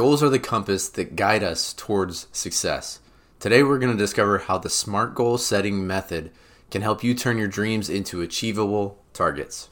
Goals are the compass that guide us towards success. Today, we're going to discover how the SMART goal setting method can help you turn your dreams into achievable targets.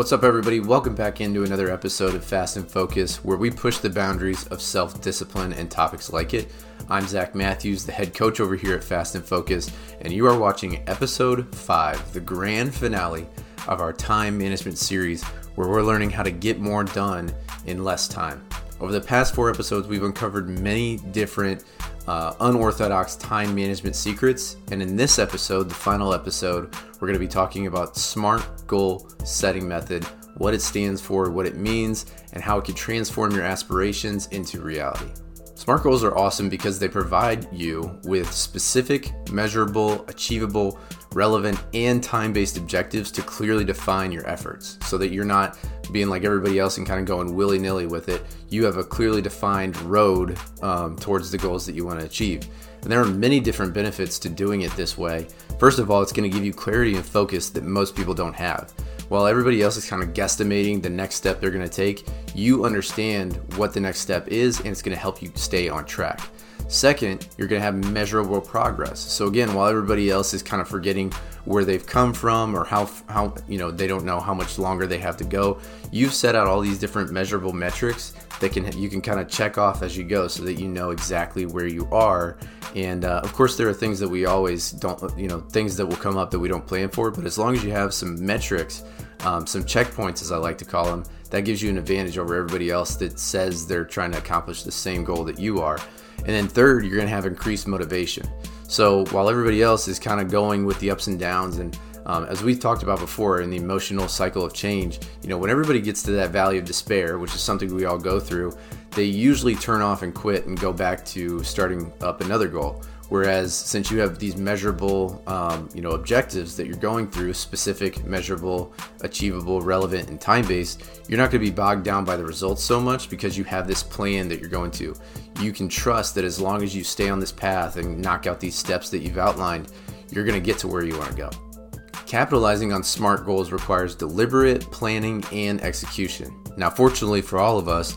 What's up, everybody? Welcome back into another episode of Fast and Focus, where we push the boundaries of self discipline and topics like it. I'm Zach Matthews, the head coach over here at Fast and Focus, and you are watching episode 5, the grand finale of our time management series, where we're learning how to get more done in less time. Over the past four episodes, we've uncovered many different uh, unorthodox time management secrets. And in this episode, the final episode, we're going to be talking about SMART goal setting method, what it stands for, what it means, and how it can transform your aspirations into reality. SMART goals are awesome because they provide you with specific, measurable, achievable, relevant, and time based objectives to clearly define your efforts so that you're not being like everybody else and kind of going willy nilly with it. You have a clearly defined road um, towards the goals that you want to achieve. And there are many different benefits to doing it this way. First of all, it's going to give you clarity and focus that most people don't have. While everybody else is kind of guesstimating the next step they're going to take, you understand what the next step is and it's going to help you stay on track. Second, you're going to have measurable progress. So again, while everybody else is kind of forgetting where they've come from or how how you know they don't know how much longer they have to go, you've set out all these different measurable metrics that can you can kind of check off as you go so that you know exactly where you are. And uh, of course, there are things that we always don't you know things that will come up that we don't plan for. But as long as you have some metrics, um, some checkpoints as I like to call them, that gives you an advantage over everybody else that says they're trying to accomplish the same goal that you are. And then third, you're going to have increased motivation. So while everybody else is kind of going with the ups and downs and um, as we've talked about before in the emotional cycle of change, you know, when everybody gets to that valley of despair, which is something we all go through, they usually turn off and quit and go back to starting up another goal. Whereas since you have these measurable, um, you know, objectives that you're going through, specific, measurable, achievable, relevant, and time-based, you're not going to be bogged down by the results so much because you have this plan that you're going to. You can trust that as long as you stay on this path and knock out these steps that you've outlined, you're going to get to where you want to go. Capitalizing on SMART goals requires deliberate planning and execution. Now, fortunately for all of us,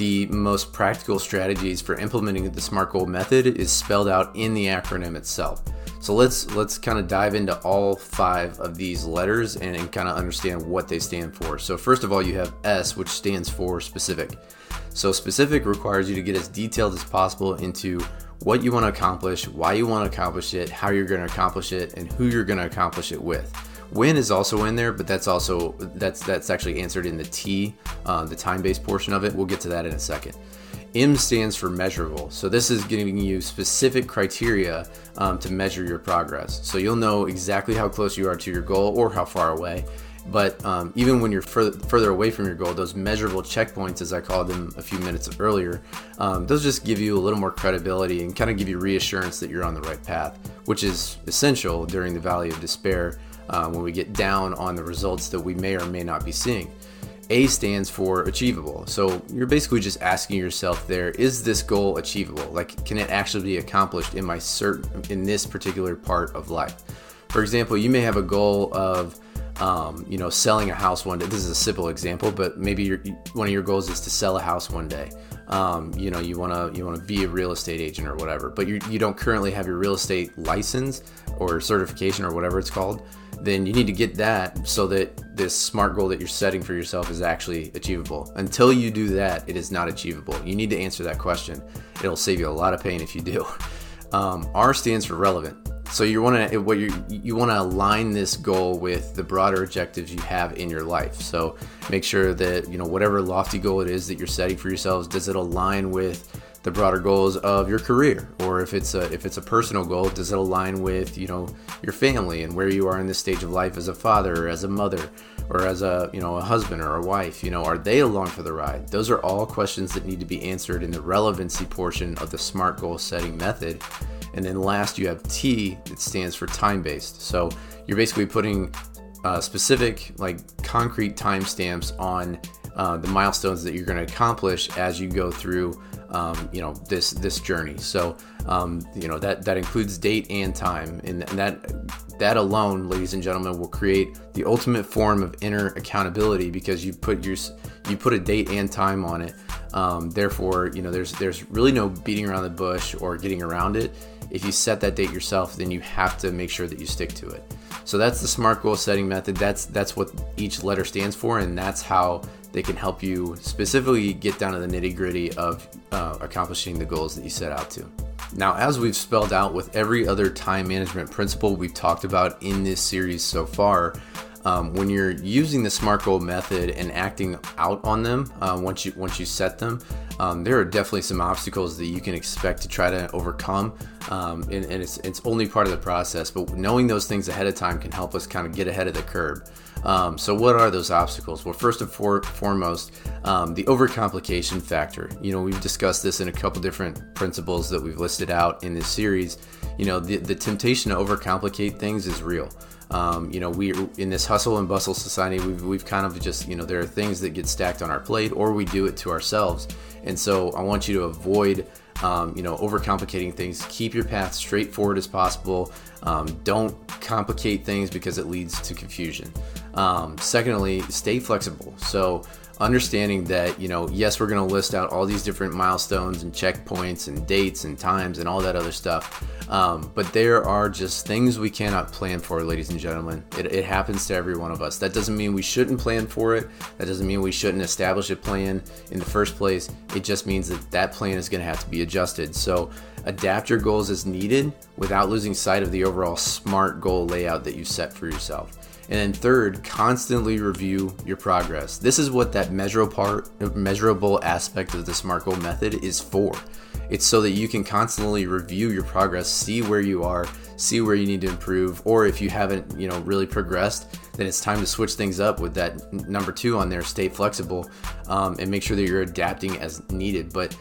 the most practical strategies for implementing the SMART goal method is spelled out in the acronym itself. So let's let's kind of dive into all five of these letters and, and kind of understand what they stand for. So first of all, you have S, which stands for specific. So specific requires you to get as detailed as possible into what you want to accomplish, why you want to accomplish it, how you're going to accomplish it, and who you're going to accomplish it with. When is also in there, but that's also that's that's actually answered in the T, uh, the time-based portion of it. We'll get to that in a second. M stands for measurable. So this is giving you specific criteria um, to measure your progress. So you'll know exactly how close you are to your goal or how far away. But um, even when you're further, further away from your goal, those measurable checkpoints, as I called them a few minutes earlier, um, those just give you a little more credibility and kind of give you reassurance that you're on the right path, which is essential during the valley of despair uh, when we get down on the results that we may or may not be seeing. A stands for achievable. So you're basically just asking yourself there, is this goal achievable? Like, can it actually be accomplished in my certain, in this particular part of life? For example, you may have a goal of, um, you know, selling a house one day. This is a simple example, but maybe one of your goals is to sell a house one day. Um, you know, you want to you want to be a real estate agent or whatever, but you, you don't currently have your real estate license or certification or whatever it's called then you need to get that so that this smart goal that you're setting for yourself is actually achievable. Until you do that, it is not achievable. You need to answer that question. It'll save you a lot of pain if you do. Um, R stands for relevant. So you want to what you you want to align this goal with the broader objectives you have in your life. So make sure that you know whatever lofty goal it is that you're setting for yourselves, does it align with the broader goals of your career? Or if it's a if it's a personal goal does it align with you know your family and where you are in this stage of life as a father or as a mother or as a you know a husband or a wife? You know are they along for the ride? Those are all questions that need to be answered in the relevancy portion of the smart goal setting method and then last you have t it stands for time based so you're basically putting uh, specific like concrete timestamps on uh, the milestones that you're going to accomplish as you go through um, you know this this journey. So um, you know that that includes date and time, and, and that that alone, ladies and gentlemen, will create the ultimate form of inner accountability because you put your you put a date and time on it. Um, therefore, you know there's there's really no beating around the bush or getting around it. If you set that date yourself, then you have to make sure that you stick to it. So that's the SMART goal setting method. That's that's what each letter stands for, and that's how they can help you specifically get down to the nitty gritty of uh, accomplishing the goals that you set out to. Now, as we've spelled out with every other time management principle we've talked about in this series so far, um, when you're using the SMART goal method and acting out on them uh, once you once you set them, um, there are definitely some obstacles that you can expect to try to overcome, um, and, and it's it's only part of the process. But knowing those things ahead of time can help us kind of get ahead of the curve. Um, so, what are those obstacles? Well, first and for- foremost, um, the overcomplication factor. You know, we've discussed this in a couple different principles that we've listed out in this series. You know, the, the temptation to overcomplicate things is real. Um, you know, we in this hustle and bustle society, we've, we've kind of just, you know, there are things that get stacked on our plate or we do it to ourselves. And so I want you to avoid, um, you know, overcomplicating things. Keep your path straightforward as possible. Um, don't complicate things because it leads to confusion. Um, secondly, stay flexible. So understanding that you know yes we're going to list out all these different milestones and checkpoints and dates and times and all that other stuff um, but there are just things we cannot plan for ladies and gentlemen. It, it, happens to every one of us. That doesn't mean we shouldn't plan for it. That doesn't mean we shouldn't establish a plan in the first place. It just means that that plan is going to have to be adjusted. So adapt your goals as needed without losing sight of the overall smart goal layout that you set for yourself and then third, constantly review your progress. This is what that measurable part, measurable aspect of the SMART goal method is for. It's so that you can constantly review your progress, see where you are, see where you need to improve, or if you haven't, you know, really progressed, then it's time to switch things up with that number two on there. Stay flexible um, and make sure that you're adapting as needed. But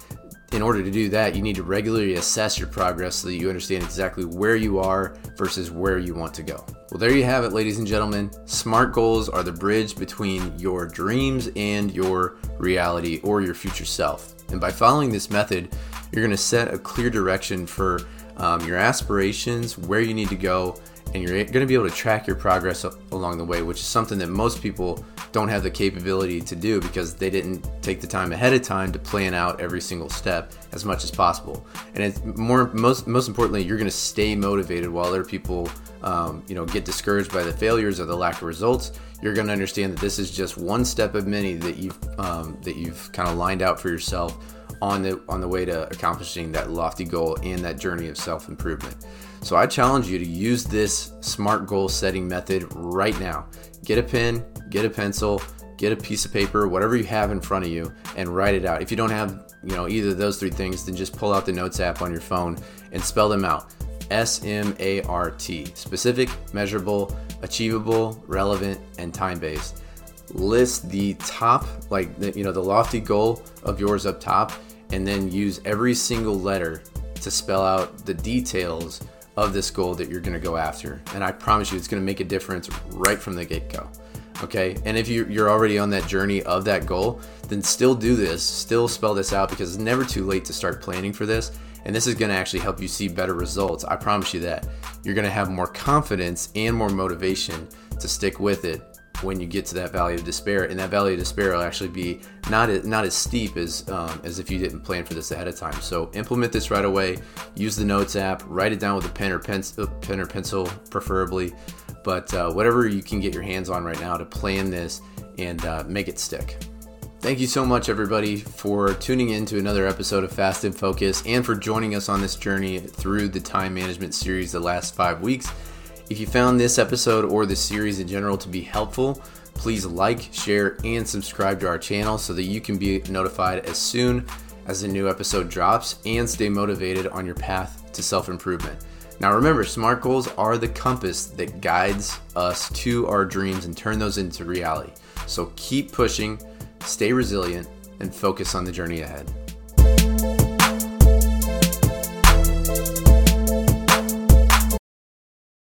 in order to do that, you need to regularly assess your progress so that you understand exactly where you are versus where you want to go. Well, there you have it, ladies and gentlemen. SMART goals are the bridge between your dreams and your reality or your future self. And by following this method, you're going to set a clear direction for um, your aspirations, where you need to go, and you're going to be able to track your progress along the way, which is something that most people don't have the capability to do because they didn't take the time ahead of time to plan out every single step as much as possible. And it's more most most importantly, you're going to stay motivated while other people, um, you know, get discouraged by the failures or the lack of results. You're going to understand that this is just one step of many that you've um, that you've kind of lined out for yourself on the on the way to accomplishing that lofty goal and that journey of self improvement. So I challenge you to use this smart goal setting method right now. Get a pen, get a pencil, get a piece of paper, whatever you have in front of you, and write it out. If you don't have, you know, either of those three things, then just pull out the notes app on your phone and spell them out. S M A R T. Specific, measurable, achievable, relevant, and time based. List the top, like, the, you know, the lofty goal of yours up top, and then use every single letter to spell out the details of this goal that you're going to go after. And I promise you, it's going to make a difference right from the get go. Okay. And if you're already on that journey of that goal, then still do this, still spell this out because it's never too late to start planning for this. And this is going to actually help you see better results. I promise you that. You're going to have more confidence and more motivation to stick with it when you get to that valley of despair, and that valley of despair will actually be not as, not as steep as um, as if you didn't plan for this ahead of time. So implement this right away. Use the Notes app. Write it down with a pen or pen, uh, pen or pencil, preferably. But uh, whatever you can get your hands on right now to plan this and uh, make it stick. Thank you so much, everybody, for tuning in to another episode of Fast and Focus and for joining us on this journey through the time management series the last five weeks. If you found this episode or this series in general to be helpful, please like, share, and subscribe to our channel so that you can be notified as soon as a new episode drops and stay motivated on your path to self improvement. Now, remember, SMART goals are the compass that guides us to our dreams and turn those into reality. So keep pushing, stay resilient, and focus on the journey ahead.